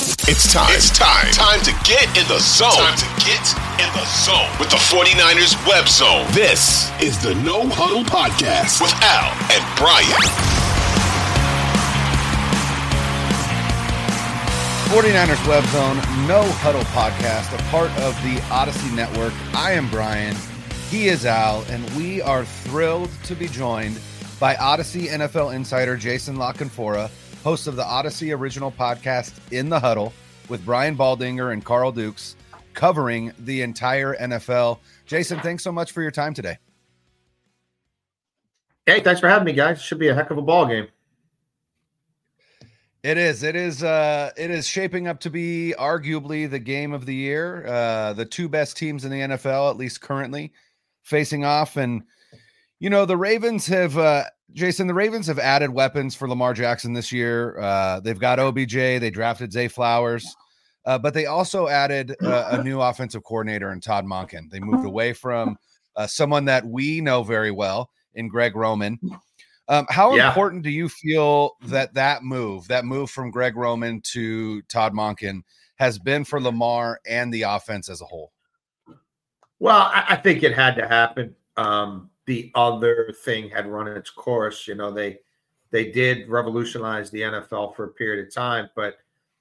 It's time. It's time. Time to get in the zone. Time to get in the zone with the 49ers web zone. This is the No Huddle Podcast with Al and Brian. 49ers Web Zone, No Huddle Podcast, a part of the Audacy Network. I am Brian. He is Al, and we are thrilled to be joined by Audacy NFL insider Jason La Canfora, host of the Audacy original podcast In the Huddle with Brian Baldinger and Carl Dukes, covering the entire NFL. Jason, thanks so much for your time today. Hey, thanks for having me, guys. Should be a heck of a ball game. It is. It is. Uh, it is shaping up to be arguably the game of the year. Uh, the two best teams in the NFL, at least currently, facing off. And you know, the Ravens have. Uh, Jason, the Ravens have added weapons for Lamar Jackson this year. Uh, they've got OBJ. They drafted Zay Flowers, uh, but they also added uh, a new offensive coordinator in Todd Monken. They moved away from uh, someone that we know very well in Greg Roman. Um, how yeah. important do you feel that that move, that move from Greg Roman to Todd Monken, has been for Lamar and the offense as a whole? Well, I, I think it had to happen. Um, the other thing had run its course. You know, they they did revolutionize the NFL for a period of time, but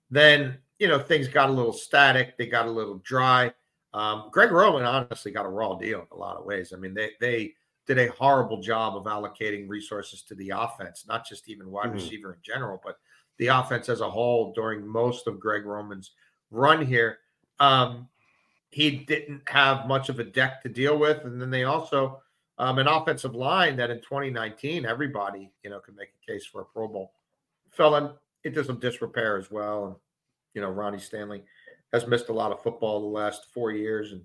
then you know things got a little static. They got a little dry. Um, Greg Roman honestly got a raw deal in a lot of ways. I mean, they they did a horrible job of allocating resources to the offense, not just even wide mm-hmm. receiver in general, but the offense as a whole during most of Greg Roman's run here. Um, he didn't have much of a deck to deal with, and then they also um, an offensive line that in 2019 everybody you know could make a case for a Pro Bowl fell in, into some disrepair as well, and you know Ronnie Stanley has missed a lot of football the last four years, and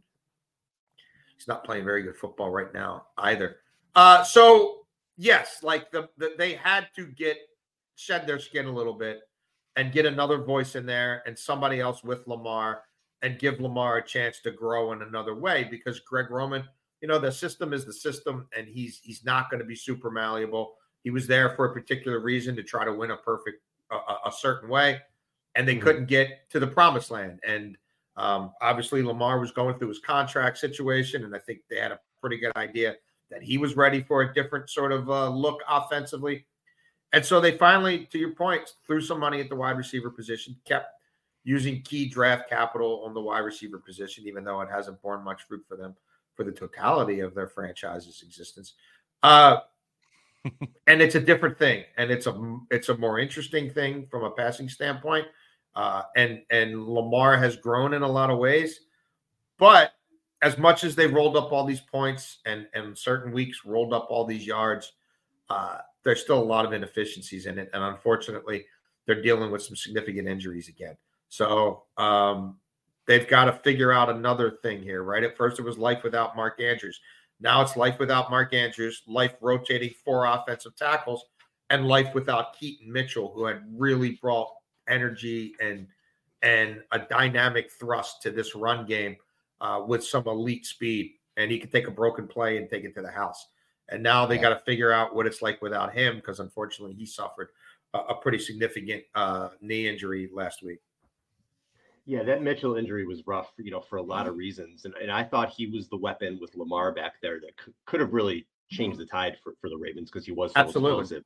he's not playing very good football right now either. Uh, so yes, like the, the they had to get shed their skin a little bit and get another voice in there and somebody else with Lamar and give Lamar a chance to grow in another way because Greg Roman, you know, the system is the system and he's he's not going to be super malleable. He was there for a particular reason to try to win a perfect a, a certain way and they mm-hmm. couldn't get to the promised land and um, obviously, Lamar was going through his contract situation, and I think they had a pretty good idea that he was ready for a different sort of uh, look offensively. And so they finally, to your point, threw some money at the wide receiver position, kept using key draft capital on the wide receiver position, even though it hasn't borne much fruit for them for the totality of their franchise's existence. Uh, and it's a different thing, and it's a it's a more interesting thing from a passing standpoint. Uh, and and Lamar has grown in a lot of ways, but as much as they rolled up all these points and and certain weeks rolled up all these yards, uh, there's still a lot of inefficiencies in it, and unfortunately, they're dealing with some significant injuries again. So um, they've got to figure out another thing here, right? At first, it was life without Mark Andrews. Now it's life without Mark Andrews, life rotating four offensive tackles, and life without Keaton Mitchell, who had really brought energy and and a dynamic thrust to this run game uh, with some elite speed. And he could take a broken play and take it to the house. And now they yeah. got to figure out what it's like without him because unfortunately he suffered a, a pretty significant uh, knee injury last week. Yeah, that Mitchell injury was rough, you know, for a lot of reasons. And, and I thought he was the weapon with Lamar back there that could, could have really changed mm-hmm. the tide for, for the Ravens because he was so Absolutely. explosive.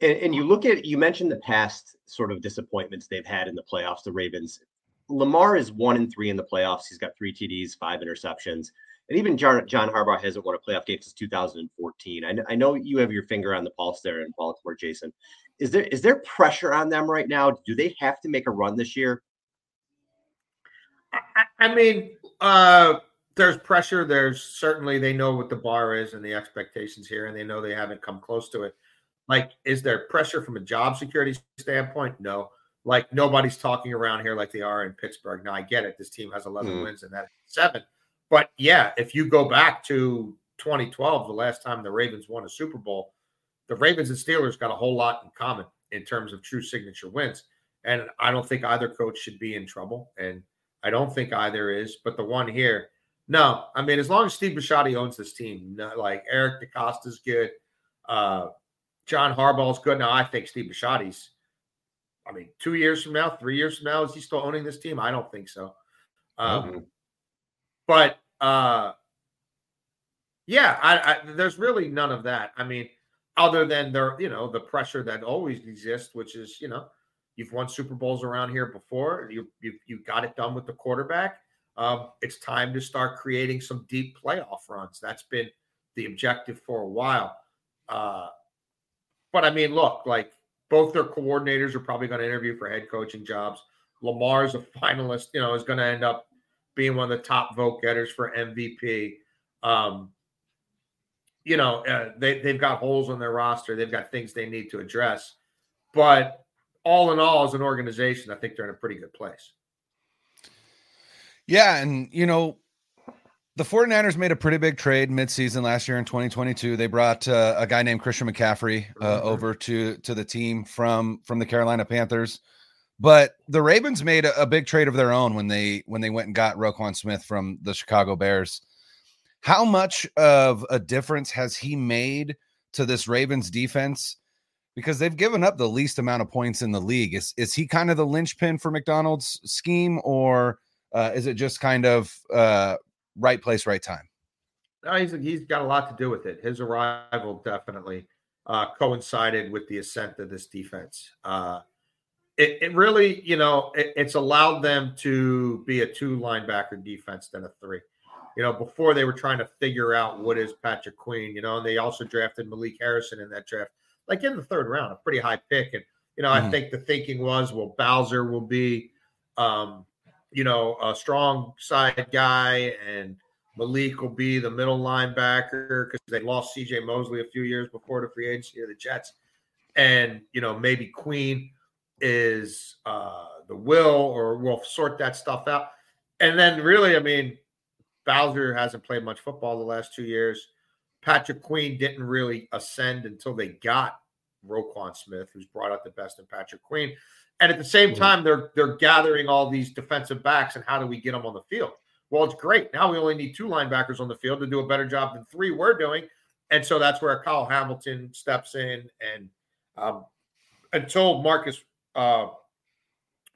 And, and you look at, you mentioned the past sort of disappointments they've had in the playoffs, the Ravens. Lamar is one and three in the playoffs. He's got three TDs, five interceptions. And even John, John Harbaugh hasn't won a playoff game since 2014. I, I know you have your finger on the pulse there in Baltimore, Jason. Is there is there pressure on them right now? Do they have to make a run this year? I, I mean, uh, there's pressure. There's certainly they know what the bar is and the expectations here, and they know they haven't come close to it. Like, is there pressure from a job security standpoint? No. Like nobody's talking around here like they are in Pittsburgh. Now I get it. This team has 11 mm. wins and that seven. But yeah, if you go back to 2012, the last time the Ravens won a Super Bowl, the Ravens and Steelers got a whole lot in common in terms of true signature wins. And I don't think either coach should be in trouble. And I don't think either is. But the one here, no. I mean, as long as Steve Bisciotti owns this team, no, like Eric DeCosta's good, uh, John Harbaugh's good. Now I think Steve Bisciotti's. I mean, two years from now, three years from now, is he still owning this team? I don't think so. Um, mm-hmm. But uh, yeah, I, I, there's really none of that. I mean, other than there, you know, the pressure that always exists, which is, you know, you've won Super Bowls around here before. You you you got it done with the quarterback. Um, it's time to start creating some deep playoff runs. That's been the objective for a while. Uh, but I mean, look, like both their coordinators are probably going to interview for head coaching jobs. Lamar's a finalist, you know, is going to end up being one of the top vote getters for MVP. Um, you know, uh, they, they've got holes on their roster. They've got things they need to address. But all in all, as an organization, I think they're in a pretty good place. Yeah. And, you know, the 49ers made a pretty big trade midseason last year in 2022. They brought uh, a guy named Christian McCaffrey uh, over to to the team from from the Carolina Panthers. But the Ravens made a, a, big trade of their own when they when they went and got Roquan Smith from the Chicago Bears. How much of a difference has he made to this Ravens defense? Because they've given up the least amount of points in the league. Is is he kind of the linchpin for Macdonald's scheme, or uh, is it just kind of uh, right place, right time. No, he's he's got a lot to do with it. His arrival definitely uh, coincided with the ascent of this defense. Uh, it, it really, you know, it, it's allowed them to be a two linebacker defense than a three. You know, before they were trying to figure out what is Patrick Queen, you know, and they also drafted Malik Harrison in that draft, like in the third round, a pretty high pick. And, you know, mm-hmm. I think the thinking was, well, Bowser will be um, you know, a strong side guy, and Malik will be the middle linebacker because they lost CJ Mosley a few years before the free agency of the Jets. And, you know, maybe Queen is uh, the will or we'll sort that stuff out. And then, really, I mean, Bowser hasn't played much football the last two years. Patrick Queen didn't really ascend until they got Roquan Smith, who's brought out the best in Patrick Queen. And at the same mm-hmm. time, they're they're gathering all these defensive backs, and how do we get them on the field? Well, it's great. Now we only need two linebackers on the field to do a better job than three we're doing, and so that's where Kyle Hamilton steps in. And um, until Marcus uh,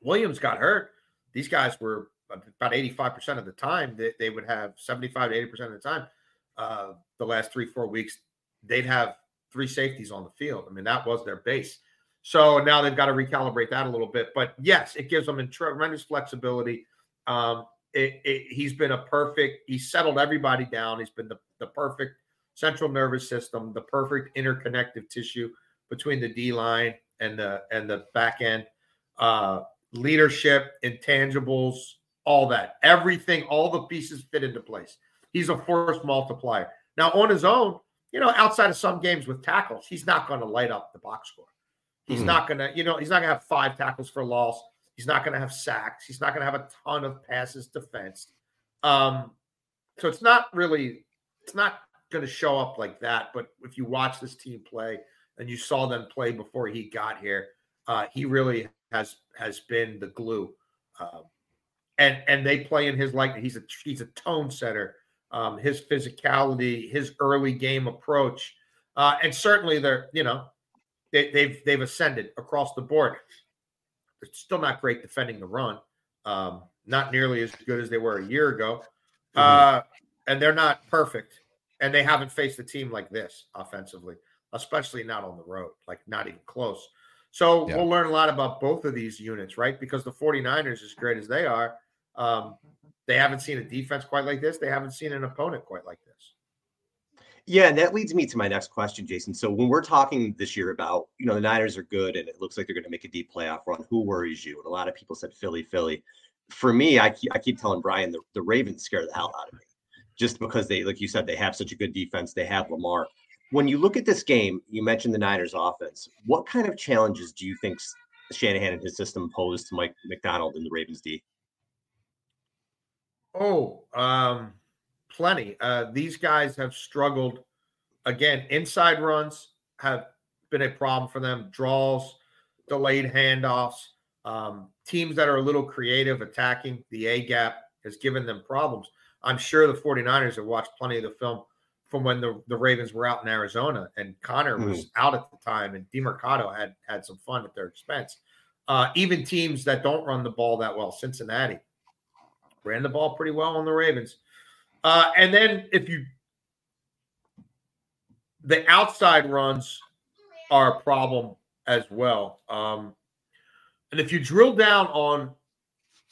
Williams got hurt, these guys were about eighty-five percent of the time they, they would have seventy-five to eighty percent of the time. Uh, the last three four weeks, they'd have three safeties on the field. I mean, that was their base. So now they've got to recalibrate that a little bit. But yes, it gives them tremendous flexibility. Um, it, it, he's been a perfect, he settled everybody down. He's been the, the perfect central nervous system, the perfect interconnective tissue between the D line and the and the back end. Uh, leadership, intangibles, all that. Everything, all the pieces fit into place. He's a force multiplier. Now, on his own, you know, outside of some games with tackles, he's not going to light up the box score. He's mm-hmm. not gonna, you know, he's not gonna have five tackles for loss. He's not gonna have sacks. He's not gonna have a ton of passes defensed. Um, so it's not really, it's not gonna show up like that. But if you watch this team play and you saw them play before he got here, uh, he really has has been the glue. Um, and and they play in his like he's a he's a tone setter. Um, his physicality, his early game approach, uh, and certainly they're you know they, have they've, they've ascended across the board. They're still not great defending the run, um, not nearly as good as they were a year ago, mm-hmm. uh, and they're not perfect. And they haven't faced a team like this offensively, especially not on the road, like not even close. So yeah. we'll learn a lot about both of these units, right? Because the 49ers, as great as they are, um, they haven't seen a defense quite like this. They haven't seen an opponent quite like this. Yeah, and that leads me to my next question, Jason. So when we're talking this year about, you know, the Niners are good and it looks like they're going to make a deep playoff run, who worries you? And a lot of people said Philly, Philly. For me, I keep, I keep telling Brian the, the Ravens scare the hell out of me just because they, like you said, they have such a good defense. They have Lamar. When you look at this game, you mentioned the Niners offense. What kind of challenges do you think Shanahan and his system pose to Mike Macdonald and the Ravens D? Oh, um, plenty. Uh, these guys have struggled. Again, inside runs have been a problem for them. Draws, delayed handoffs. Um, teams that are a little creative attacking the A gap has given them problems. I'm sure the 49ers have watched plenty of the film from when the, the Ravens were out in Arizona and Conner mm. was out at the time and Demercado had had some fun at their expense. Uh, even teams that don't run the ball that well, Cincinnati ran the ball pretty well on the Ravens. Uh, and then if you the outside runs are a problem as well. Um, and if you drill down on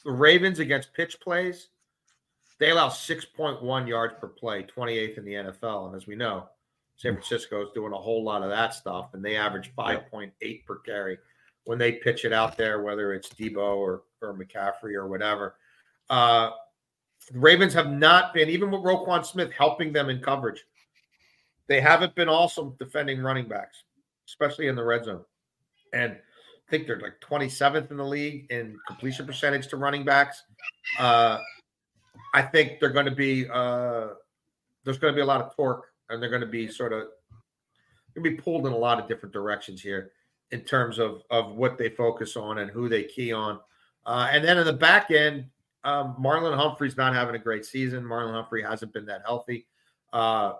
the Ravens against pitch plays, they allow 6.1 yards per play, 28th in the NFL. And as we know, San Francisco is doing a whole lot of that stuff, and they average 5.8 per carry when they pitch it out there, whether it's Deebo or, or McCaffrey or whatever. Uh, Ravens have not been, even with Roquan Smith helping them in coverage, they haven't been awesome defending running backs, especially in the red zone. And I think they're like 27th in the league in completion percentage to running backs. Uh, I think they're going to be uh, there's going to be a lot of torque, and they're going to be sort of going to be pulled in a lot of different directions here in terms of of what they focus on and who they key on. Uh, and then in the back end, um, Marlon Humphrey's not having a great season. Marlon Humphrey hasn't been that healthy. Uh,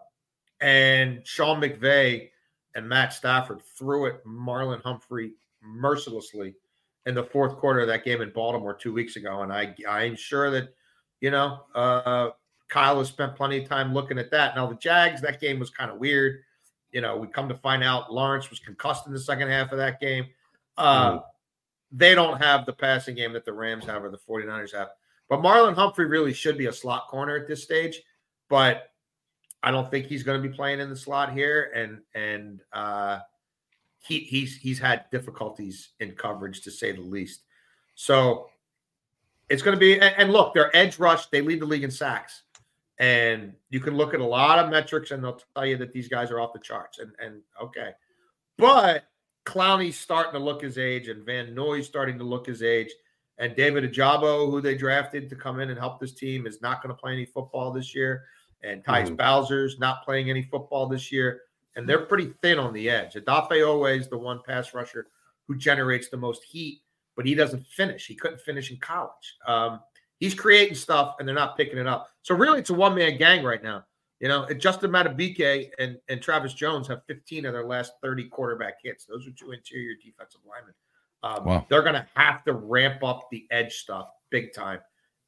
and Sean McVay and Matt Stafford threw it Marlon Humphrey mercilessly in the fourth quarter of that game in Baltimore two weeks ago. And I, I'm sure that, you know, uh, Kyle has spent plenty of time looking at that. Now, the Jags, that game was kind of weird. You know, we come to find out Lawrence was concussed in the second half of that game. Uh, mm. They don't have the passing game that the Rams have or the 49ers have. But Marlon Humphrey really should be a slot corner at this stage, but I don't think he's going to be playing in the slot here, and and uh, he he's he's had difficulties in coverage to say the least. So it's going to be and, and look, their edge rush they lead the league in sacks, and you can look at a lot of metrics and they'll tell you that these guys are off the charts. And and okay, but Clowney's starting to look his age, and Van Noy's starting to look his age. And David Ojabo, who they drafted to come in and help this team, is not going to play any football this year. And Tyus mm-hmm. Bowser's not playing any football this year. And they're pretty thin on the edge. Odafe is the one pass rusher who generates the most heat, but he doesn't finish. He couldn't finish in college. Um, he's creating stuff, and they're not picking it up. So really, it's a one man gang right now. You know, Justin Madubuike and, and Travis Jones have 15 of their last 30 quarterback hits. Those are two interior defensive linemen. Um, wow. They're going to have to ramp up the edge stuff big time.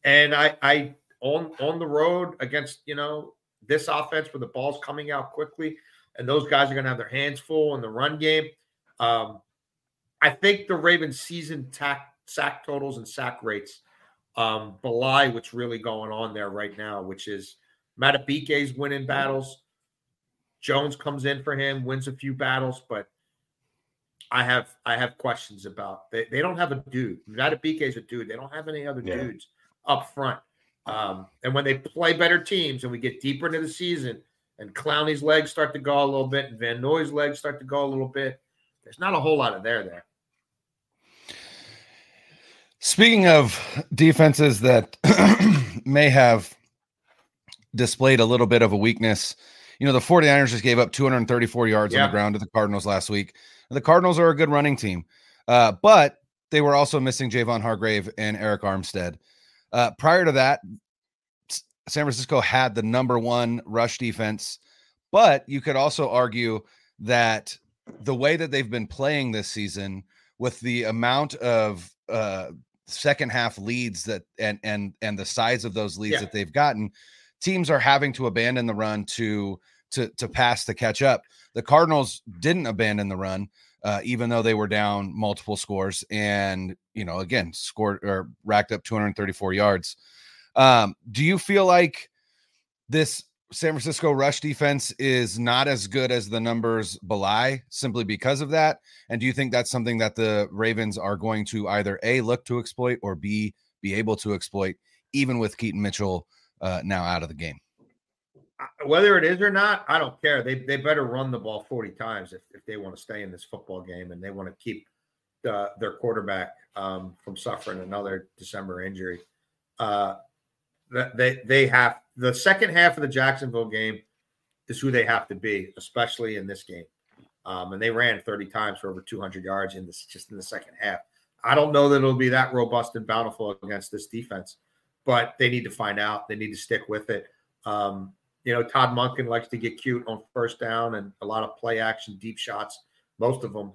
And I, I on on the road against you know this offense where the ball's coming out quickly, and those guys are going to have their hands full in the run game. Um, I think the Ravens' season tack, sack totals and sack rates um, belie what's really going on there right now, which is Madubuike's winning battles. Jones comes in for him, wins a few battles, but I have I have questions about. They, they don't have a dude. Madubuike is a dude. They don't have any other yeah. dudes up front. Um, and when they play better teams and we get deeper into the season and Clowney's legs start to go a little bit and Van Noy's legs start to go a little bit, there's not a whole lot of there there. Speaking of defenses that may have displayed a little bit of a weakness, you know, the 49ers just gave up 234 yards Yeah. on the ground to the Cardinals last week. The Cardinals are a good running team, uh, but they were also missing Javon Hargrave and Arik Armstead. Uh, prior to that, San Francisco had the number one rush defense, but you could also argue that the way that they've been playing this season with the amount of uh second half leads that and and and the size of those leads Yeah. that they've gotten teams are having to abandon the run to to to pass to catch up the cardinals didn't abandon the run uh, even though they were down multiple scores and you know again scored or racked up 234 yards um do you feel like this San Francisco rush defense is not as good as the numbers belie simply because of that? And do you think that's something that the Ravens are going to either A, look to exploit or B, be able to exploit, even with Keaton Mitchell uh, now out of the game? Whether it is or not, I don't care. They they better run the ball 40 times if, if they want to stay in this football game and they want to keep the, their quarterback um, from suffering another December injury. Uh, they they have the second half of the Jacksonville game is who they have to be, especially in this game. Um, and they ran 30 times for over 200 yards in this just in the second half. I don't know that it'll be that robust and bountiful against this defense, but they need to find out. They need to stick with it. Um, you know, Todd Monken likes to get cute on first down and a lot of play action, deep shots. Most of them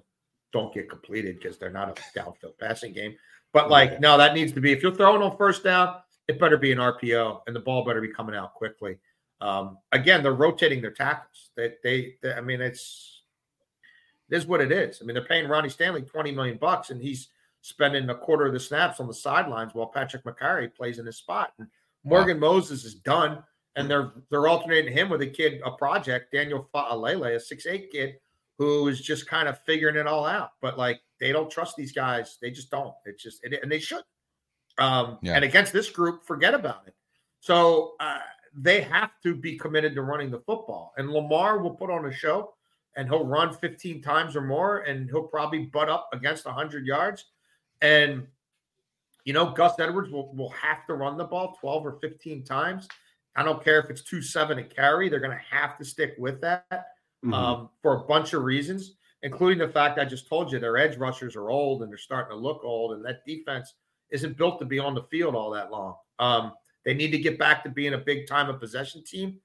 don't get completed because they're not a downfield passing game. But like, no, that needs to be if you're throwing on first down, it better be an RPO and the ball better be coming out quickly. Um, again, they're rotating their tackles. They, they, they, I mean, it's it is what it is. I mean, they're paying Ronnie Stanley 20 million bucks and he's spending a quarter of the snaps on the sidelines while Patrick Mekari plays in his spot. And Morgan Moses is done, and they're they're alternating him with a kid, a project, Daniel Fa'alele, a six eight kid who is just kind of figuring it all out. But like they don't trust these guys. They just don't. It's just it, and they should. Um, Yeah. And against this group, forget about it. So uh, they have to be committed to running the football. And Lamar will put on a show, and he'll run 15 times or more, and he'll probably butt up against 100 yards. And you know, Gus Edwards will, will have to run the ball 12 or 15 times. I don't care if it's two seven a carry, they're going to have to stick with that Mhm. um, for a bunch of reasons, including the fact I just told you their edge rushers are old and they're starting to look old, and that defense isn't built to be on the field all that long. Um, they need to get back to being a big time of possession team.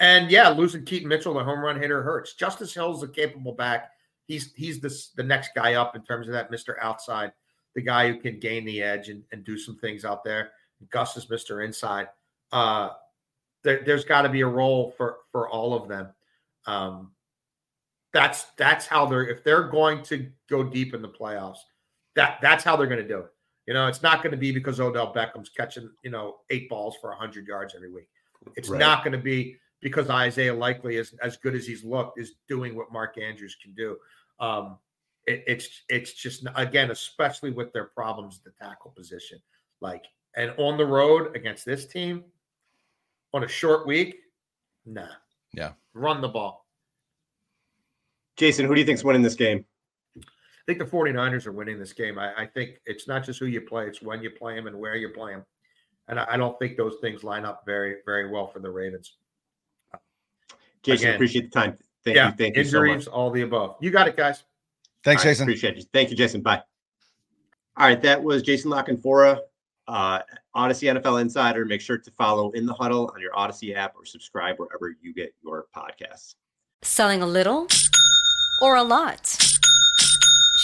And yeah, losing Keaton Mitchell, the home run hitter, hurts. Justice Hill's a capable back. He's he's this the next guy up in terms of that Mr. Outside, the guy who can gain the edge and, and do some things out there. Gus is Mr. Inside. Uh, there, there's got to be a role for for all of them. Um, that's that's how they're if they're going to go deep in the playoffs. That that's how they're going to do it. You know, it's not going to be because Odell Beckham's catching you know eight balls for hundred yards every week. It's Right. not going to be because Isaiah Likely is as good as he's looked is doing what Mark Andrews can do. Um, it, it's it's just again, especially with their problems at the tackle position, like and on the road against this team on a short week, nah. Yeah. Run the ball. Jason, who do you think's winning this game? I think the 49ers are winning this game. I, I think it's not just who you play, it's when you play them and where you play them. And I, I don't think those things line up very, very well for the Ravens. Jason, Again. appreciate the time. Thank yeah, you. Thank you so injuries, much. all the above. You got it, guys. Thanks, All right, Jason. Appreciate you. Thank you, Jason. Bye. All right, that was Jason La Canfora, uh, Audacy NFL Insider. Make sure to follow In the Huddle on your Audacy app or subscribe wherever you get your podcasts. Selling a little or a lot?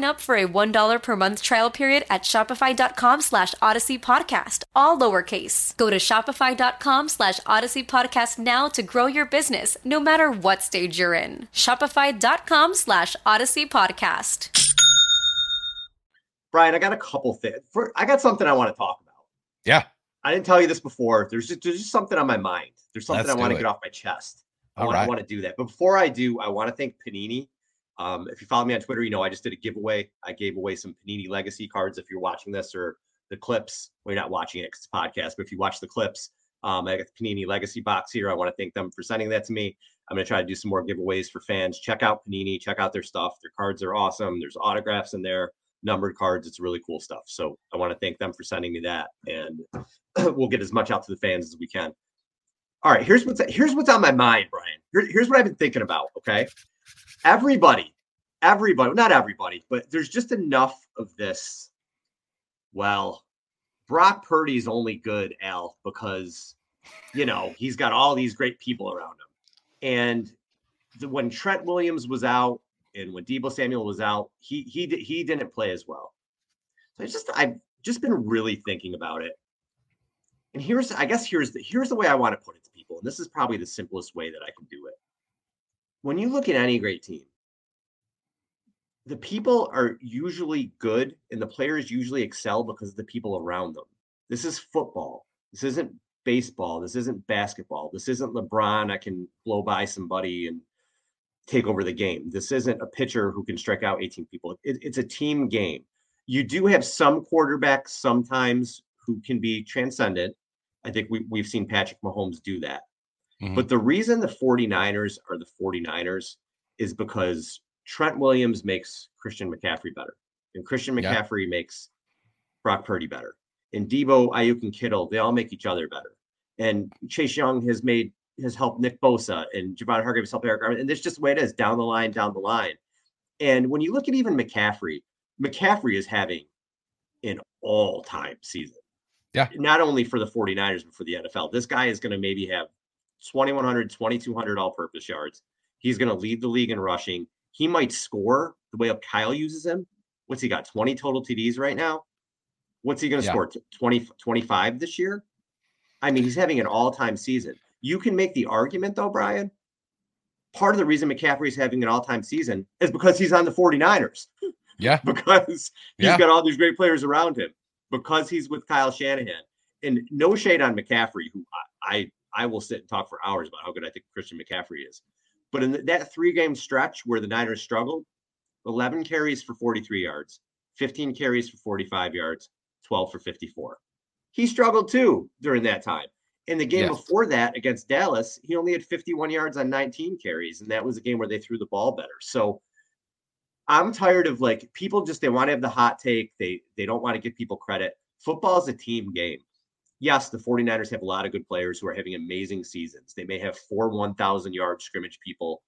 up for a $1 per month trial period at shopify.com slash audacy podcast, all lowercase. Go to shopify.com slash audacy podcast now to grow your business, no matter what stage you're in. Shopify.com slash audacy podcast. Brian, I got a couple things. For, I got something I want to talk about. Yeah. I didn't tell you this before. There's just, there's just something on my mind. There's something Let's I want to get off my chest. I All want, right. I want to do that. But before I do, I want to thank Panini. Um, if you follow me on Twitter, you know I just did a giveaway. I gave away some Panini Legacy cards. If you're watching this or the clips, well, you're not watching it because it's a podcast, but if you watch the clips, um, I got the Panini Legacy box here. I want to thank them for sending that to me. I'm going to try to do some more giveaways for fans. Check out Panini, check out their stuff. Their cards are awesome. There's autographs in there, numbered cards. It's really cool stuff. So I want to thank them for sending me that. And we'll get as much out to the fans as we can. All right, here's what's here's what's on my mind, Brian. Here- here's what I've been thinking about. Okay, everybody, everybody, not everybody, but there's just enough of this. Well, Brock Purdy's only good, Al, because you know he's got all these great people around him. And the, when Trent Williams was out and when Deebo Samuel was out, he he he didn't play as well. So I just I've just been really thinking about it. And here's I guess here's the here's the way I want to put it to people, and this is probably the simplest way that I can do it. When you look at any great team, the people are usually good and the players usually excel because of the people around them. This is football. This isn't baseball. This isn't basketball. This isn't LeBron. I can blow by somebody and take over the game. This isn't a pitcher who can strike out 18 people. It- it's a team game. You do have some quarterbacks sometimes who can be transcendent. I think we, we've seen Patrick Mahomes do that. Mhm. But the reason the 49ers are the 49ers is because Trent Williams makes Christian McCaffrey better. And Christian Yeah. McCaffrey makes Brock Purdy better. And Deebo, Aiyuk, and Kittle, they all make each other better. And Chase Young has made has helped Nick Bosa and Javon Hargrave has helped Arik Armstead. And that's just the way it is down the line, down the line. And when you look at even McCaffrey, McCaffrey is having an all-time season. Yeah. Not only for the 49ers, but for the NFL. This guy is going to maybe have 2,100, 2,200 all-purpose yards. He's going to lead the league in rushing. He might score the way up Kyle uses him. What's he got? 20 total TDs right now? What's he going to Yeah. score? 20, 25 this year? I mean, he's having an all-time season. You can make the argument, though, Brian. Part of the reason McCaffrey is having an all-time season is because he's on the 49ers, Yeah. because he's Yeah. got all these great players around him, because he's with Kyle Shanahan. And no shade on McCaffrey, who I I, I will sit and talk for hours about how good I think Christian McCaffrey is. But in that three-game stretch where the Niners struggled, 11 carries for 43 yards, 15 carries for 45 yards, 12 for 54. He struggled too during that time. In the game Yes. before that against Dallas, he only had 51 yards on 19 carries, and that was a game where they threw the ball better. So I'm tired of like people just they want to have the hot take. They they don't want to give people credit. Football is a team game. Yes, the 49ers have a lot of good players who are having amazing seasons. They may have four 1,000 yard scrimmage people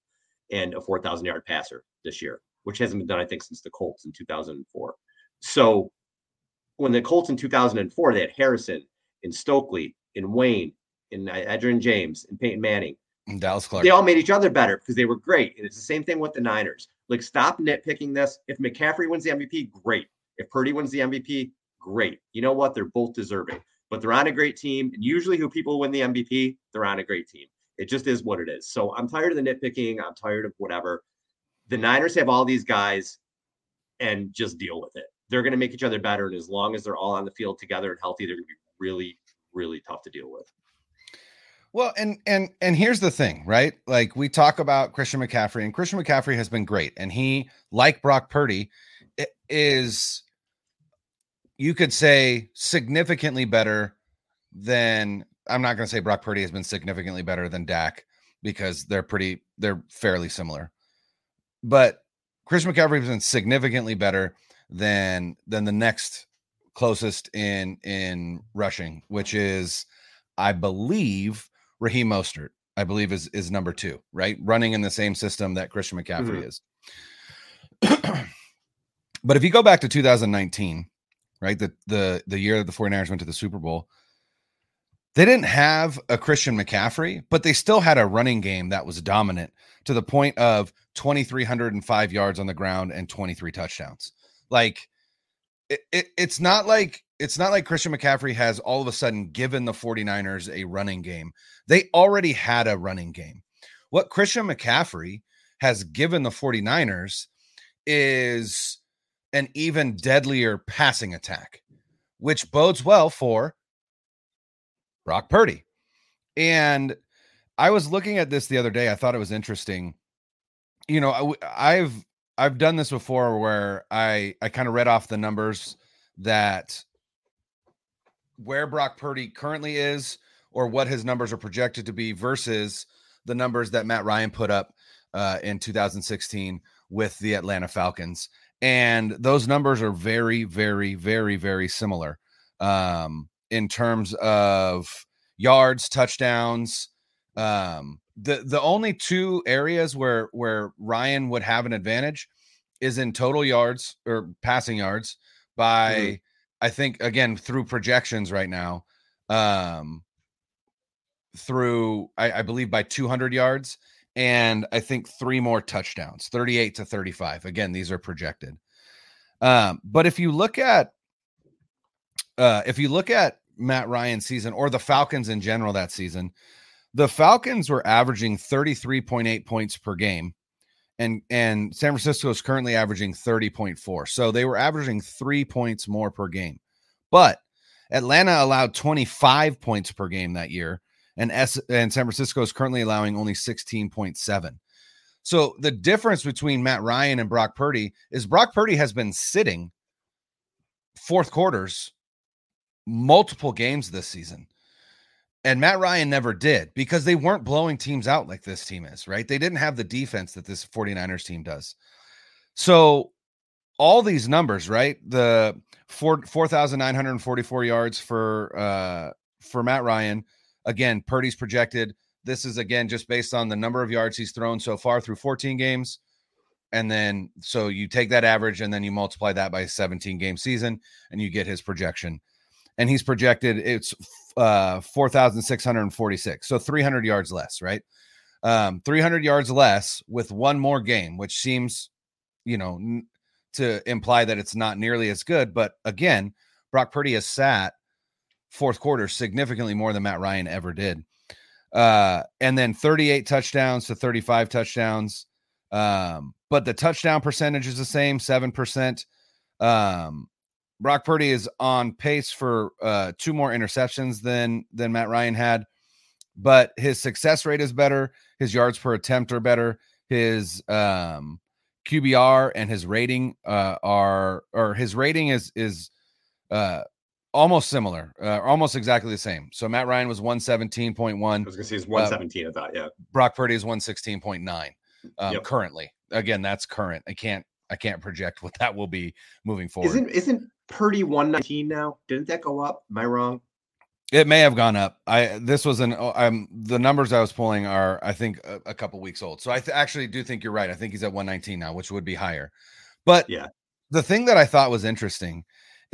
and a 4,000 yard passer this year, which hasn't been done, I think, since the Colts in 2004. So when the Colts in 2004, they had Harrison and Stokley and Wayne and Adrian James and Peyton Manning. And Dallas Clark. They all made each other better because they were great. And it's the same thing with the Niners. Like, stop nitpicking this. If McCaffrey wins the MVP, great. If Purdy wins the MVP, great. You know what? They're both deserving, but they're on a great team. And usually, who people win the MVP, they're on a great team. It just is what it is. So I'm tired of the nitpicking. I'm tired of whatever. The Niners have all these guys and just deal with it. They're going to make each other better. And as long as they're all on the field together and healthy, they're going to be really, really tough to deal with. Well, and and and here's the thing, right? Like we talk about Christian McCaffrey, and Christian McCaffrey has been great, and he, like Brock Purdy, is you could say significantly better than I'm not going to say Brock Purdy has been significantly better than Dak, because they're pretty they're fairly similar. But Christian McCaffrey has been significantly better than than the next closest in in rushing, which is I believe Raheem Mostert. I believe is is number two, right? Running in the same system that Christian McCaffrey mm-hmm. is. but if you go back to 2019, right? The the the year that the 49ers went to the Super Bowl, they didn't have a Christian McCaffrey, but they still had a running game that was dominant to the point of 2305 yards on the ground and 23 touchdowns. Like it, it, it's not like it's not like Christian McCaffrey has all of a sudden given the 49ers a running game. They already had a running game. What Christian McCaffrey has given the 49ers is an even deadlier passing attack, which bodes well for Brock Purdy. And I was looking at this the other day. I thought it was interesting. You know, I, I've I've done this before where I I kind of read off the numbers that where Brock Purdy currently is or what his numbers are projected to be versus the numbers that Matt Ryan put up uh, in 2016 with the Atlanta Falcons. And those numbers are very, very, very, very similar um, in terms of yards, touchdowns. Um, the the only two areas where where Ryan would have an advantage is in total yards or passing yards by mm-hmm. I think again through projections right now, um, through I, I believe by 200 yards and I think three more touchdowns, 38 to 35. Again, these are projected. Um, but if you look at uh, if you look at Matt Ryan's season or the Falcons in general that season, the Falcons were averaging 33.8 points per game and and San Francisco is currently averaging 30.4. So they were averaging 3 points more per game. But Atlanta allowed 25 points per game that year and S and San Francisco is currently allowing only 16.7. So the difference between Matt Ryan and Brock Purdy is Brock Purdy has been sitting fourth quarters multiple games this season. And Matt Ryan never did because they weren't blowing teams out like this team is, right? They didn't have the defense that this 49ers team does. So all these numbers, right? The 4 4,944 yards for uh for Matt Ryan. Again, Purdy's projected. This is again just based on the number of yards he's thrown so far through 14 games. And then so you take that average and then you multiply that by 17 game season and you get his projection. And he's projected it's uh 4,646. So 300 yards less, right? Um 300 yards less with one more game, which seems, you know, n- to imply that it's not nearly as good, but again, Brock Purdy has sat fourth quarter significantly more than Matt Ryan ever did. Uh and then 38 touchdowns to 35 touchdowns. Um but the touchdown percentage is the same, 7%. Um Brock Purdy is on pace for uh, two more interceptions than than Matt Ryan had, but his success rate is better. His yards per attempt are better. His um, QBR and his rating uh, are or his rating is is uh, almost similar, uh, almost exactly the same. So Matt Ryan was one seventeen point one. I was gonna say he's one seventeen. I thought, yeah. Brock Purdy is one sixteen point nine. Um, yep. Currently, again, that's current. I can't I can't project what that will be moving forward. Isn't isn't Purdy 119 now. Didn't that go up? Am I wrong? It may have gone up. I this was an um the numbers I was pulling are I think a, a couple weeks old. So I th- actually do think you're right. I think he's at 119 now, which would be higher. But yeah, the thing that I thought was interesting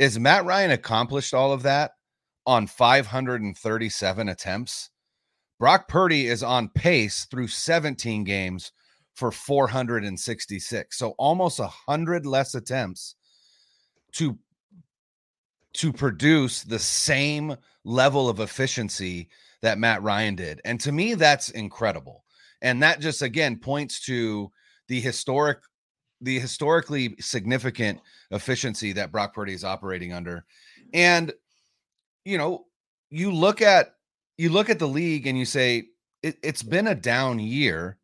is Matt Ryan accomplished all of that on 537 attempts. Brock Purdy is on pace through 17 games for 466. So almost a hundred less attempts to to produce the same level of efficiency that Matt Ryan did. And to me, that's incredible. And that just again points to the historic, the historically significant efficiency that Brock Purdy is operating under. And you know, you look at you look at the league and you say it, it's been a down year.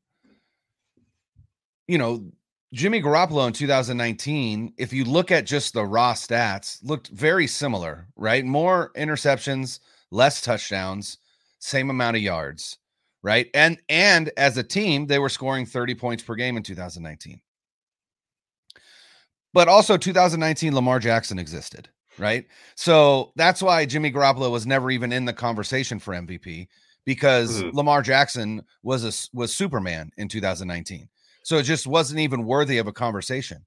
You know, Jimmy Garoppolo in 2019, if you look at just the raw stats, looked very similar, right? More interceptions, less touchdowns, same amount of yards, right? And and as a team, they were scoring 30 points per game in 2019. But also 2019 Lamar Jackson existed, right? So that's why Jimmy Garoppolo was never even in the conversation for MVP because mm-hmm. Lamar Jackson was a was Superman in 2019. So it just wasn't even worthy of a conversation.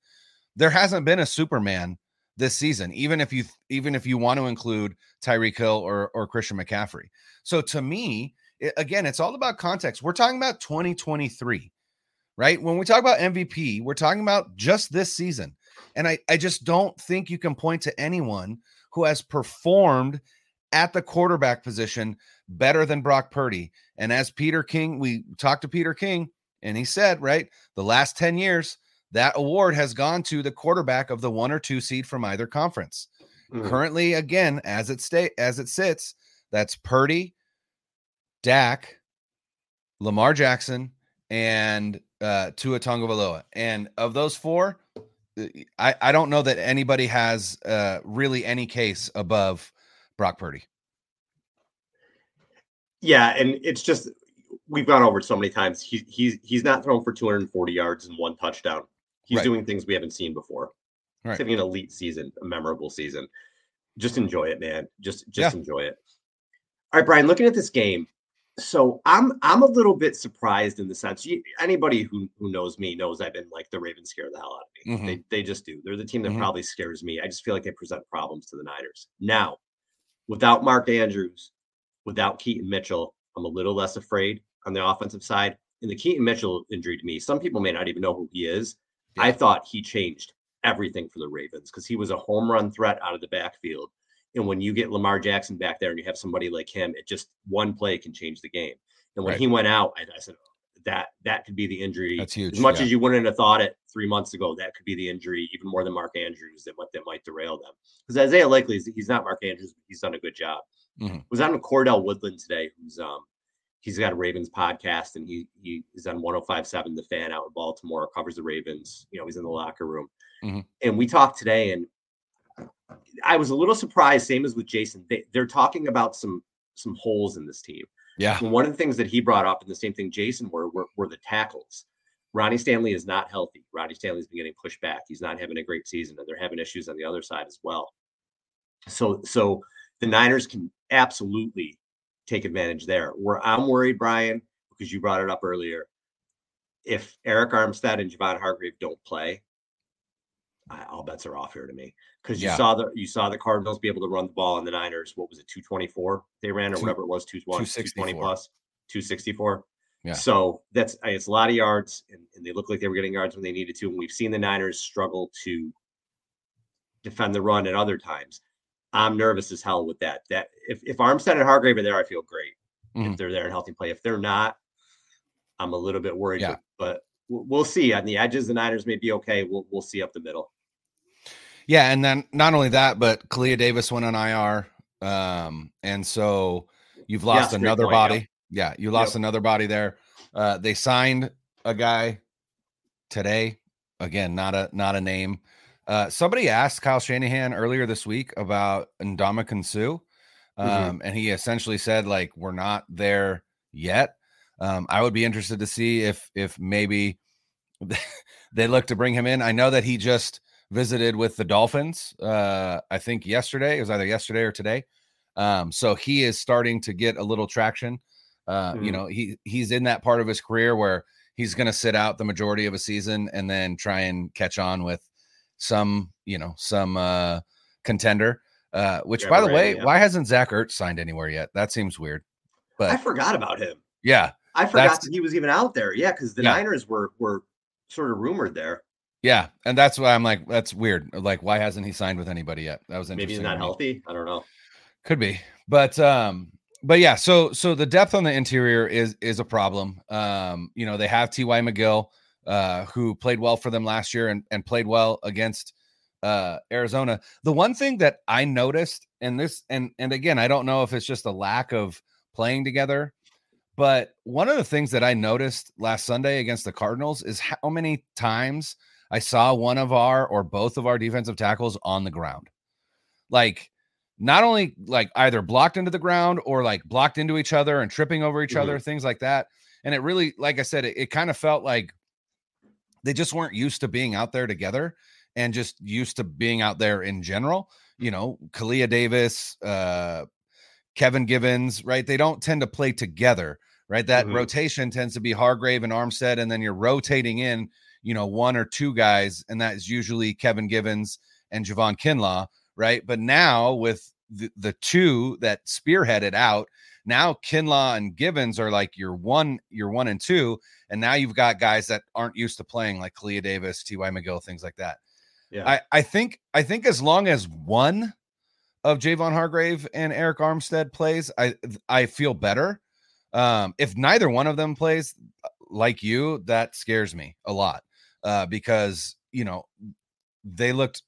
There hasn't been a Superman this season, even if you even if you want to include Tyreek Hill or or Christian McCaffrey. So to me, it, again, it's all about context. We're talking about 2023, right? When we talk about MVP, we're talking about just this season. And I, I just don't think you can point to anyone who has performed at the quarterback position better than Brock Purdy. And as Peter King, we talked to Peter King, and he said, right, the last 10 years, that award has gone to the quarterback of the one or two seed from either conference. Mm-hmm. Currently, again, as it stay as it sits, that's Purdy, Dak, Lamar Jackson, and uh, Tua Tagovailoa. And of those four, I, I don't know that anybody has uh, really any case above Brock Purdy. Yeah, and it's just we've gone over it so many times. He, he's he's not thrown for 240 yards and one touchdown. He's right. doing things we haven't seen before. Right. He's having an elite season, a memorable season. Just enjoy it, man. Just just yeah. enjoy it. All right, Brian. Looking at this game, so I'm I'm a little bit surprised in the sense you, anybody who who knows me knows I've been like the Ravens scare the hell out of me. Mm-hmm. They they just do. They're the team that mm-hmm. probably scares me. I just feel like they present problems to the Niners. Now, without Mark Andrews, without Keaton Mitchell, I'm a little less afraid on the offensive side. And the Keaton Mitchell injury to me, some people may not even know who he is. Yeah. I thought he changed everything for the Ravens because he was a home run threat out of the backfield. And when you get Lamar Jackson back there and you have somebody like him, it just one play can change the game. And when right. he went out, I, I, said that that could be the injury. That's huge. As much yeah. as you wouldn't have thought it three months ago, that could be the injury, even more than Mark Andrews, that what that might derail them. Because Isaiah Likely, he's not Mark Andrews, but he's done a good job. Mm-hmm. Was on with Cordell Woodland today, who's um he's got a Ravens podcast and he he is on 1057 The Fan out in Baltimore, covers the Ravens. You know, he's in the locker room. Mm-hmm. And we talked today, and I was a little surprised, same as with Jason. They, they're talking about some some holes in this team. Yeah. And one of the things that he brought up, and the same thing Jason were, were, were the tackles. Ronnie Stanley is not healthy. Ronnie Stanley's been getting pushed back. He's not having a great season, and they're having issues on the other side as well. So, so the Niners can absolutely take advantage there. Where I'm worried, Brian, because you brought it up earlier, if Arik Armstead and Javon Hargrave don't play, all bets are off here to me because you yeah. saw the you saw the Cardinals be able to run the ball in the Niners. What was it, two twenty four? They ran or Two, whatever it was, 220 plus, two sixty four. Yeah. So that's it's a lot of yards, and, and, they look like they were getting yards when they needed to. And we've seen the Niners struggle to defend the run at other times. I'm nervous as hell with that. That if if Armstead and Hargrave are there, I feel great. Mm-hmm. If they're there and healthy play, if they're not, I'm a little bit worried. Yeah. But, but we'll see. On the edges, the Niners may be okay. We'll we'll see up the middle. Yeah, and then not only that, but Kalia Davis went on IR, um, and so you've lost another point, body. Yeah. yeah, you lost yep. another body there. Uh, they signed a guy today. Again, not a not a name. Uh, somebody asked Kyle Shanahan earlier this week about Ndamukong Suh, mm-hmm. um, mm-hmm. and he essentially said like we're not there yet. Um, I would be interested to see if if maybe they look to bring him in. I know that he just visited with the Dolphins. Uh, I think yesterday it was either yesterday or today. Um, so he is starting to get a little traction. Uh, mm-hmm. You know, he he's in that part of his career where he's going to sit out the majority of a season and then try and catch on with some, you know, some uh, contender. Uh, which, yeah, by the right, way, yeah. why hasn't Zach Ertz signed anywhere yet? That seems weird. But I forgot about him. Yeah, I forgot that he was even out there. Yeah, because the yeah. Niners were were sort of rumored there. Yeah, and that's why I'm like, that's weird. Like, why hasn't he signed with anybody yet? That was interesting. Maybe he's not healthy. I don't know. Could be, but um, but yeah. So so the depth on the interior is is a problem. Um, you know, they have T. Y. McGill, uh, who played well for them last year and and played well against uh Arizona. The one thing that I noticed, and this, and and again, I don't know if it's just a lack of playing together. But one of the things that I noticed last Sunday against the Cardinals is how many times I saw one of our or both of our defensive tackles on the ground. Like not only like either blocked into the ground or like blocked into each other and tripping over each mm-hmm. other, things like that. And it really, like I said, it, it kind of felt like they just weren't used to being out there together and just used to being out there in general. You know, Kalia Davis, uh, Kevin Givens, right? They don't tend to play together, right? That mm-hmm. rotation tends to be Hargrave and Armstead, and then you're rotating in, you know, one or two guys, and that is usually Kevin Givens and Javon Kinlaw, right? But now with the, the two that spearheaded out, now Kinlaw and Givens are like your one, your one and two, and now you've got guys that aren't used to playing like Kalia Davis, T.Y. McGill, things like that. Yeah, I, I think I think as long as one of Javon Hargrave and Arik Armstead plays, I I feel better. Um, if neither one of them plays, uh, like you, that scares me a lot uh, because you know they looked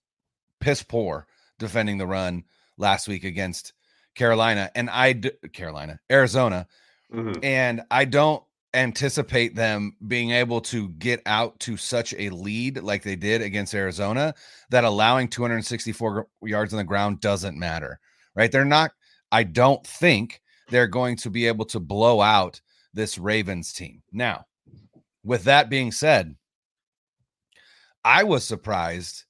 piss poor defending the run last week against Carolina and I d- Carolina, Arizona. Mm-hmm. And I don't anticipate them being able to get out to such a lead like they did against Arizona that allowing 264 yards on the ground doesn't matter. Right? They're not I don't think they're going to be able to blow out this Ravens team. Now, with that being said, I was surprised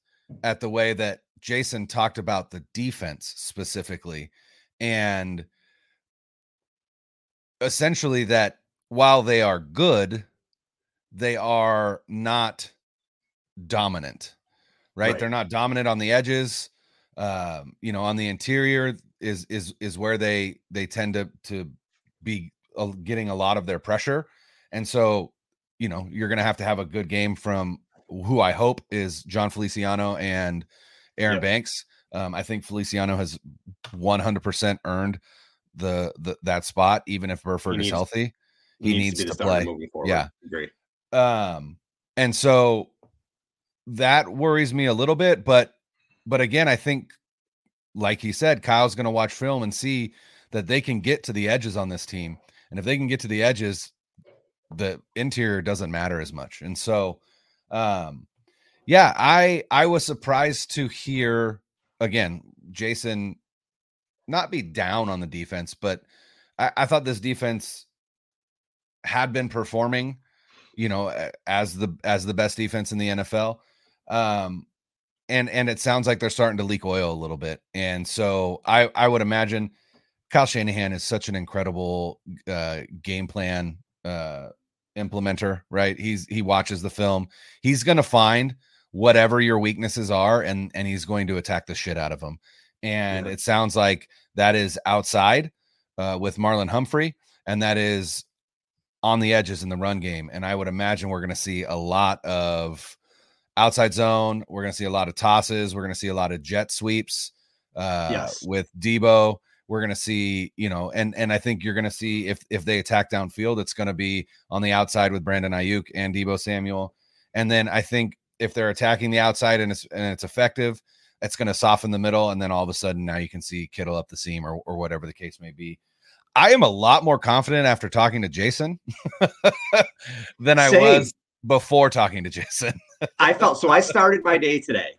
at the way that Jason talked about the defense specifically and essentially that while they are good, they are not dominant, right? right. They're not dominant on the edges. Um, you know, on the interior is is is where they they tend to to be getting a lot of their pressure, and so you know you're going to have to have a good game from who I hope is Jon Feliciano and Aaron Banks. Um, I think Feliciano has 100% earned the, the that spot, even if Burford needs, is healthy. He, he needs, needs to, to play. Yeah, great. Um, and so that worries me a little bit, but but again, I think, like he said, Kyle's going to watch film and see that they can get to the edges on this team, and if they can get to the edges, the interior doesn't matter as much. And so, um, yeah, I I was surprised to hear again Jason not be down on the defense, but I, I thought this defense had been performing, you know, as the as the best defense in the NFL. Um, and and it sounds like they're starting to leak oil a little bit. And so I I would imagine Kyle Shanahan is such an incredible uh, game plan uh, implementer, right? He's he watches the film. He's going to find whatever your weaknesses are and and he's going to attack the shit out of them and yeah. it sounds like that is outside uh, with marlon humphrey and that is on the edges in the run game and i would imagine we're going to see a lot of outside zone we're going to see a lot of tosses we're going to see a lot of jet sweeps uh, yes. with deebo we're going to see you know and and i think you're going to see if if they attack downfield it's going to be on the outside with brandon aiyuk and Deebo samuel and then i think if they're attacking the outside and it's and it's effective, it's going to soften the middle, and then all of a sudden now you can see Kittle up the seam or or whatever the case may be. I am a lot more confident after talking to Jason than I Same. was before talking to Jason. I felt so. I started my day today.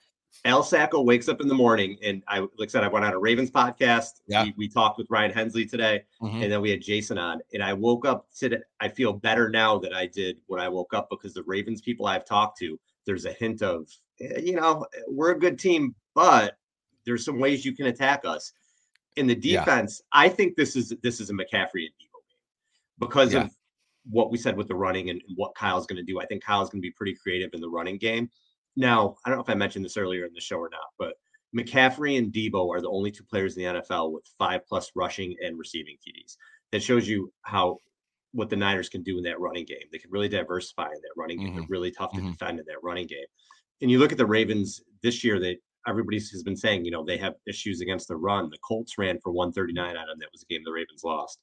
Al Sacco wakes up in the morning, and I, like I said, I went on a Ravens podcast. Yeah. We, we talked with Ryan Hensley today, mm-hmm. and then we had Jason on. And I woke up today. I feel better now than I did when I woke up because the Ravens people I've talked to there's a hint of, eh, you know, we're a good team, but there's some ways you can attack us. In the defense, yeah. I think this is this is a McCaffrey and Deebo game because yeah. of what we said with the running and what Kyle's going to do. I think Kyle's going to be pretty creative in the running game. Now, I don't know if I mentioned this earlier in the show or not, but McCaffrey and Deebo are the only two players in the NFL with five plus rushing and receiving TDs. That shows you how what the Niners can do in that running game. They can really diversify in that running game. Mm-hmm. They're really tough to mm-hmm. defend in that running game. And you look at the Ravens this year, they everybody has been saying, you know, they have issues against the run. The Colts ran for 139 on them. That was a game the Ravens lost.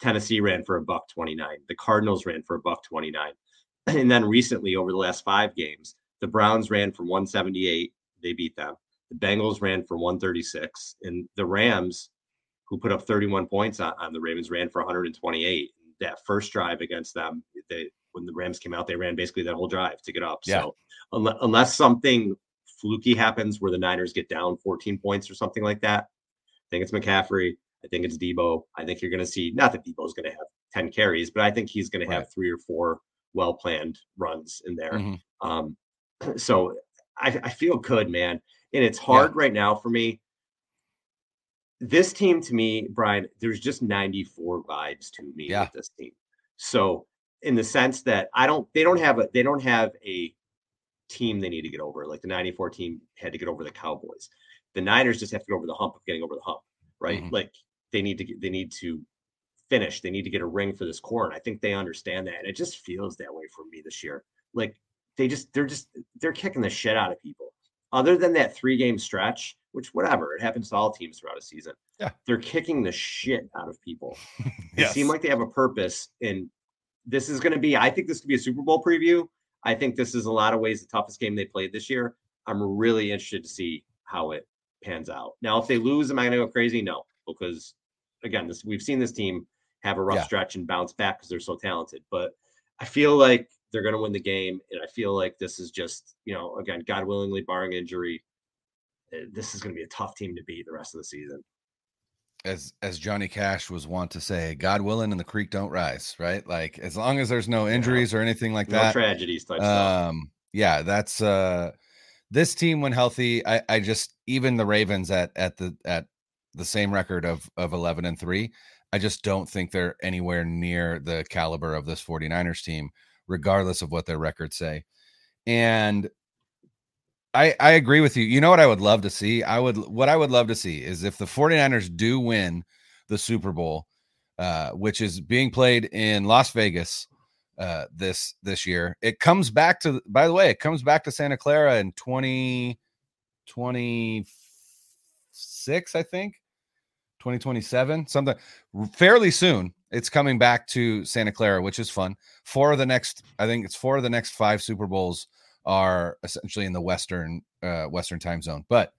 Tennessee ran for a buck 29. The Cardinals ran for a buck 29. And then recently, over the last five games, the Browns ran for 178. They beat them. The Bengals ran for 136. And the Rams, who put up 31 points on, on the Ravens, ran for 128 that first drive against them, they when the Rams came out, they ran basically that whole drive to get up. Yeah. So unless, unless something fluky happens where the Niners get down 14 points or something like that, I think it's McCaffrey. I think it's Deebo. I think you're going to see not that Deebo's going to have 10 carries, but I think he's going to have three or four well planned runs in there. Mm-hmm. Um, so I, I, feel good, man. And it's hard yeah. right now for me. This team to me, Brian, there's just 94 vibes to me yeah. with this team. So in the sense that I don't they don't have a they don't have a team they need to get over. Like the 94 team had to get over the Cowboys. The Niners just have to get over the hump of getting over the hump, right? Mm-hmm. Like they need to get, they need to finish. They need to get a ring for this core. And I think they understand that. And it just feels that way for me this year. Like they just they're just they're kicking the shit out of people. Other than that three game stretch, which whatever, it happens to all teams throughout a season. Yeah. They're kicking the shit out of people. They seem like they have a purpose. And this is going to be, I think this could be a Super Bowl preview. I think this is a lot of ways the toughest game they played this year. I'm really interested to see how it pans out. Now, if they lose, am I going to go crazy? No, because again, this we've seen this team have a rough yeah. stretch and bounce back because they're so talented. But I feel like they're going to win the game, and I feel like this is just you know again, God willingly, barring injury, eh, this is going to be a tough team to beat the rest of the season. As as Johnny Cash was wont to say, God willing, and the creek don't rise. Right, like as long as there's no injuries yeah. or anything like no that, tragedies. um, stuff. yeah, that's uh, this team when healthy. I I just even the Ravens at at the at the same record of of 11 and 3 i just don't think they're anywhere near the caliber of this 49ers team regardless of what their records say and i i agree with you. You know what i would love to see? I would what i would love to see is if the 49ers do win the super bowl uh, which is being played in las vegas uh, this this year. It comes back to by the way it comes back to santa clara in 2020 six, I think, 2027, something fairly soon. It's coming back to Santa Clara, which is fun. Four of the next, I think it's four of the next five Super Bowls are essentially in the Western uh, Western time zone. But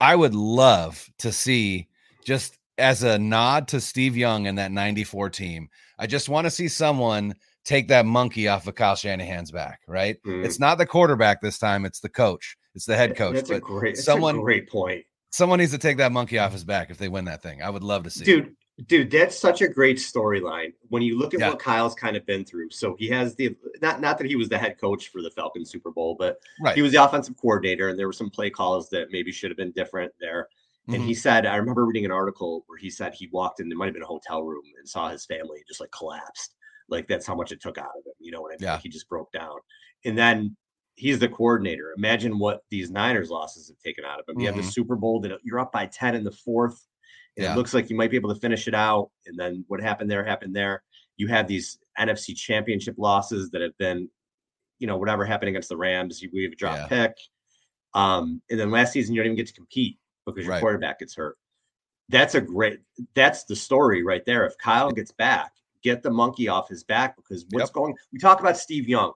I would love to see just as a nod to Steve Young and that 94 team. I just want to see someone take that monkey off of Kyle Shanahan's back, right? Mm. It's not the quarterback this time, it's the coach. It's the head coach. That's a great, someone, a great point someone needs to take that monkey off his back if they win that thing. I would love to see. Dude, it. Dude, that's such a great storyline. When you look at yeah. what Kyle's kind of been through. So he has the not not that he was the head coach for the Falcons Super Bowl, but right. he was the offensive coordinator, and there were some play calls that maybe should have been different there. And mm-hmm. he said, I remember reading an article where he said he walked in, it might have been a hotel room and saw his family just like collapsed. Like that's how much it took out of him. You know what I mean? Yeah. He just broke down. And then he's the coordinator. Imagine what these Niners losses have taken out of him. Mm-hmm. You have the mm-hmm. Super Bowl that you're up by 10 in the fourth. Yeah. it looks like you might be able to finish it out. And then what happened there happened there. You have these NFC championship losses that have been, you know, whatever happened against the Rams, you we have a drop yeah. pick. Um, and then last season you don't even get to compete because your right. quarterback gets hurt. That's a great that's the story right there. If Kyle gets back, get the monkey off his back because what's yep. going we talk about Steve Young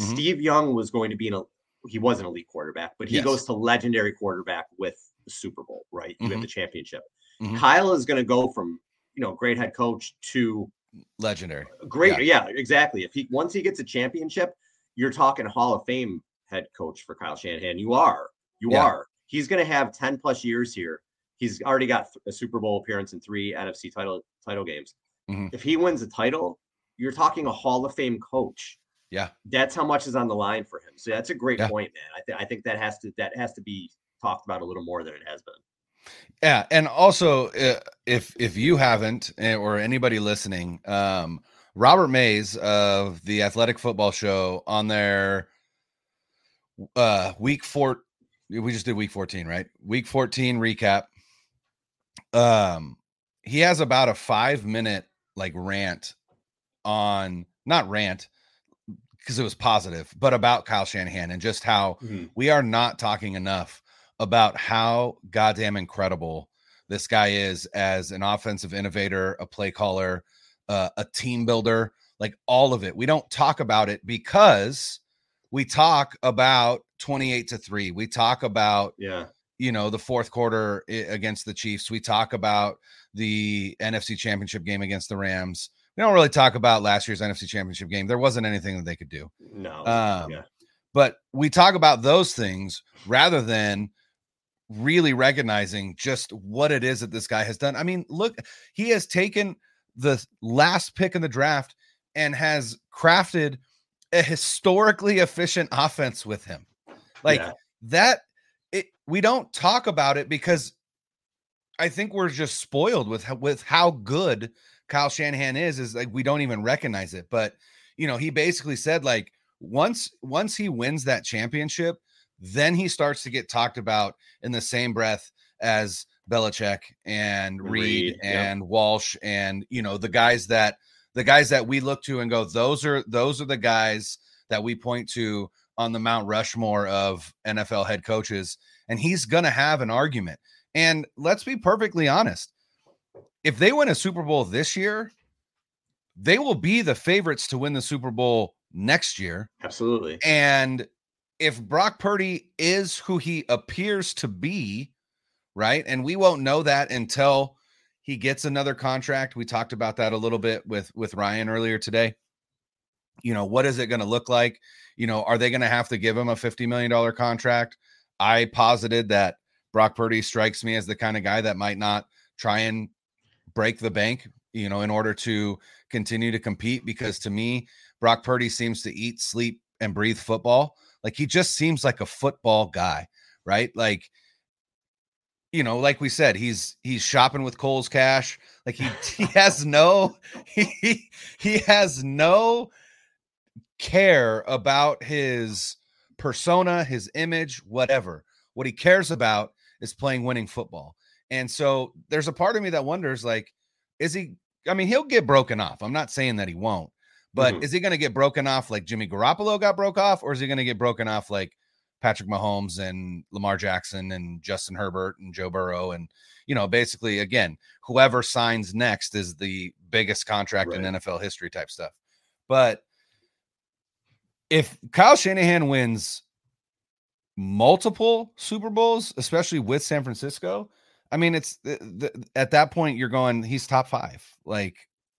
Mm-hmm. Steve Young was going to be an he was an elite quarterback, but he yes. goes to legendary quarterback with the Super Bowl, right? You mm-hmm. have the championship. Mm-hmm. Kyle is going to go from you know great head coach to legendary. Great, yeah. yeah, exactly. If he once he gets a championship, you're talking Hall of Fame head coach for Kyle Shanahan. You are, you yeah. are. He's going to have ten plus years here. He's already got a Super Bowl appearance in three NFC title title games. Mm-hmm. If he wins a title, you're talking a Hall of Fame coach. Yeah, that's how much is on the line for him. So that's a great yeah. point, man. I, th- I think that has to that has to be talked about a little more than it has been. Yeah, and also uh, if if you haven't eh, or anybody listening, um, Robert Mays of the Athletic Football Show on their uh, week four, we just did week fourteen, right? Week fourteen recap. Um, he has about a five minute like rant on not rant because it was positive, but about Kyle Shanahan and just how mm-hmm. we are not talking enough about how goddamn incredible this guy is as an offensive innovator, a play caller, uh, a team builder, like all of it. We don't talk about it because we talk about 28 to 3. We talk about yeah. You know, the fourth quarter against the Chiefs. We talk about the NFC Championship game against the Rams we don't really talk about last year's NFC Championship game. There wasn't anything that they could do. No. Um, yeah. But we talk about those things rather than really recognizing just what it is that this guy has done. I mean, look, he has taken the last pick in the draft and has crafted a historically efficient offense with him. Like yeah. that it we don't talk about it because I think we're just spoiled with with how good Kyle Shanahan is is like we don't even recognize it. But you know, he basically said like once once he wins that championship, then he starts to get talked about in the same breath as Belichick and Reed, Reid and yep. Walsh and you know the guys that the guys that we look to and go those are those are the guys that we point to on the Mount Rushmore of NFL head coaches and he's going to have an argument. And let's be perfectly honest. If they win a Super Bowl this year, they will be the favorites to win the Super Bowl next year. Absolutely. And if Brock Purdy is who he appears to be, right? And we won't know that until he gets another contract. We talked about that a little bit with with Ryan earlier today. You know, what is it going to look like? You know, are they going to have to give him a $50 million contract? I posited that Brock Purdy strikes me as the kind of guy that might not try and break the bank, you know, in order to continue to compete because to me, Brock Purdy seems to eat, sleep, and breathe football. Like he just seems like a football guy, right? Like, you know, like we said, he's he's shopping with Kohl's cash. Like he he has no he he has no care about his persona, his image, whatever. What he cares about is playing winning football. And so there's a part of me that wonders like, is he? I mean, he'll get broken off. I'm not saying that he won't, but mm-hmm. is he going to get broken off like Jimmy Garoppolo got broke off, or is he going to get broken off like Patrick Mahomes and Lamar Jackson and Justin Herbert and Joe Burrow and you know basically again whoever signs next is the biggest contract right. in NFL history type stuff. But if Kyle Shanahan wins multiple Super Bowls, especially with San Francisco, I mean it's the, the, at that point you're going he's top 5. Like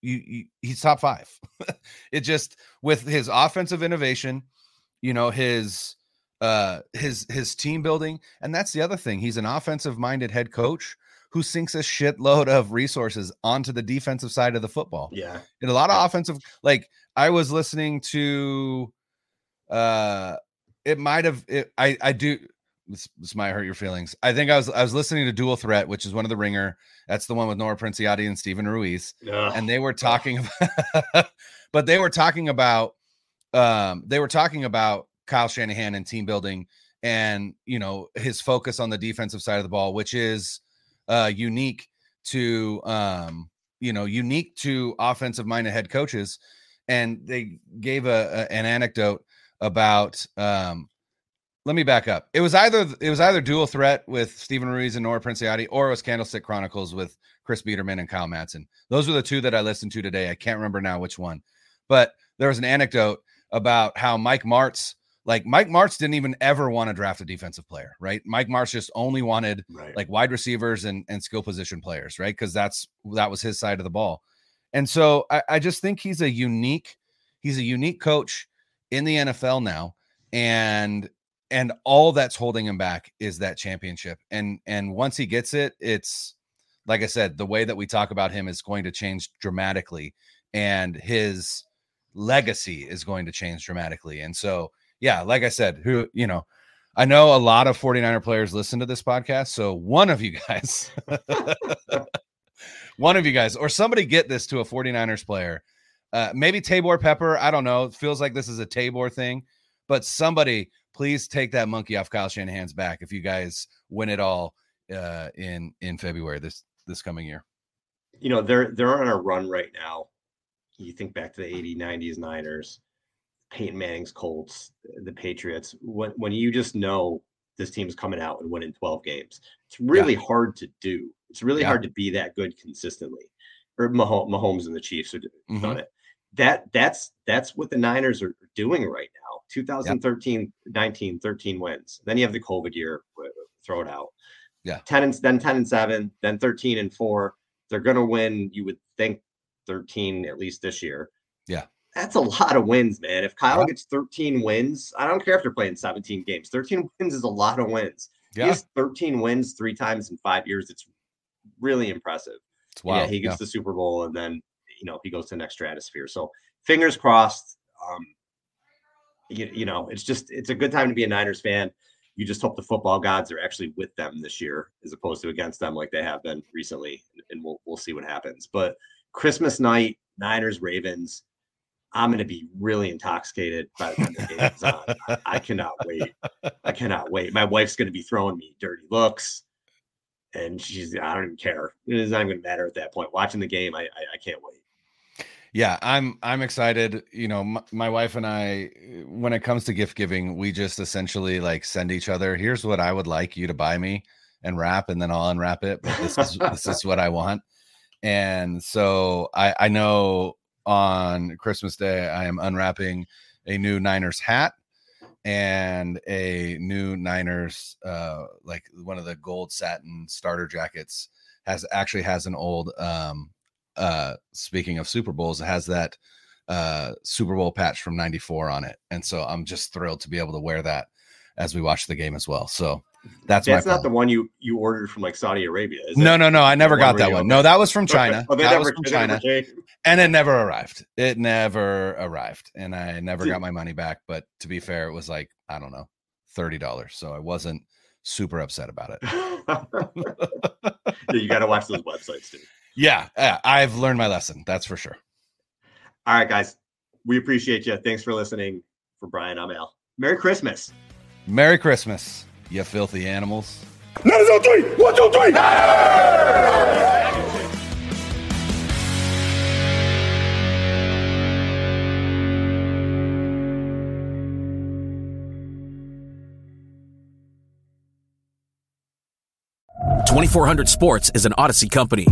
you, you he's top five. it just with his offensive innovation, you know, his uh his his team building, and that's the other thing. He's an offensive minded head coach who sinks a shitload of resources onto the defensive side of the football. Yeah. And a lot of offensive like I was listening to uh it might have it, I I do this, this might hurt your feelings. I think I was I was listening to Dual Threat, which is one of the Ringer. That's the one with Nora Princiotti and Steven Ruiz, and they were talking about, but they were talking about, um, they were talking about Kyle Shanahan and team building, and you know his focus on the defensive side of the ball, which is uh, unique to, um, you know, unique to offensive minded head coaches, and they gave a, a an anecdote about um let me back up. It was either it was either dual threat with Steven Ruiz and Nora Princiotti, or it was Candlestick Chronicles with Chris Biderman and Kyle Madson. Those were the two that I listened to today. I can't remember now which one, but there was an anecdote about how Mike Martz, like Mike Martz, didn't even ever want to draft a defensive player, right? Mike Martz just only wanted right. like wide receivers and and skill position players, right? Because that's that was his side of the ball. And so I, I just think he's a unique, he's a unique coach in the NFL now. And and all that's holding him back is that championship and and once he gets it it's like i said the way that we talk about him is going to change dramatically and his legacy is going to change dramatically and so yeah like i said who you know i know a lot of 49er players listen to this podcast so one of you guys one of you guys or somebody get this to a 49ers player uh maybe taybor pepper i don't know it feels like this is a taybor thing but somebody please take that monkey off Kyle Shanahan's back if you guys win it all uh, in in February this this coming year. You know they're they're on a run right now. You think back to the 80s, 90s Niners, Peyton Manning's Colts, the Patriots. When when you just know this team's coming out and winning 12 games, it's really yeah. hard to do. It's really yeah. hard to be that good consistently. Or Mahomes and the Chiefs have mm-hmm. done it. That that's that's what the Niners are doing right now 2013, yep. 19, 13 wins. Then you have the COVID year, throw it out. Yeah. 10 and then 10 and 7, then 13 and 4. They're going to win, you would think 13 at least this year. Yeah. That's a lot of wins, man. If Kyle gets 13 wins, I don't care if they're playing 17 games. 13 wins is a lot of wins. Yeah. He has 13 wins three times in five years. It's really impressive. It's wild. Yeah, he gets yeah. the Super Bowl and then you know he goes to the next stratosphere. So fingers crossed. Um, you, you know, it's just it's a good time to be a Niners fan. You just hope the football gods are actually with them this year, as opposed to against them like they have been recently, and we'll we'll see what happens. But Christmas night, Niners Ravens. I'm going to be really intoxicated by the time the game is on. I, cannot wait. I cannot wait. My wife's going to be throwing me dirty looks, and she's I don't even care. It's not even going to matter at that point. Watching the game, I, I, I can't wait yeah i'm i'm excited you know my, my, wife and i when it comes to gift giving we just essentially like send each other here's what i would like you to buy me and wrap and then i'll unwrap it but this is this is what i want. And so i i know on christmas day i am unwrapping a new niners hat and a new niners uh like one of the gold satin starter jackets has actually has an old um uh speaking of Super Bowls, it has that uh Super Bowl patch from 94 on it. And so I'm just thrilled to be able to wear that as we watch the game as well. So that's that's not the one you you ordered from like Saudi Arabia. no, it? no, no. I never got that one. No, that was from China. oh, that never, was from China, and it never arrived. It never arrived, and I never got my money back. But to be fair, it was like I don't know, thirty dollars. So I wasn't super upset about it. yeah, you got to watch those websites too. Yeah, uh, I've learned my lesson. That's for sure. All right, guys. We appreciate you. Thanks for listening. For Brian, I'm Al. Merry Christmas. Merry Christmas, you filthy animals. Let us three. One, two, three. Twenty four hundred Sports is an Audacy company.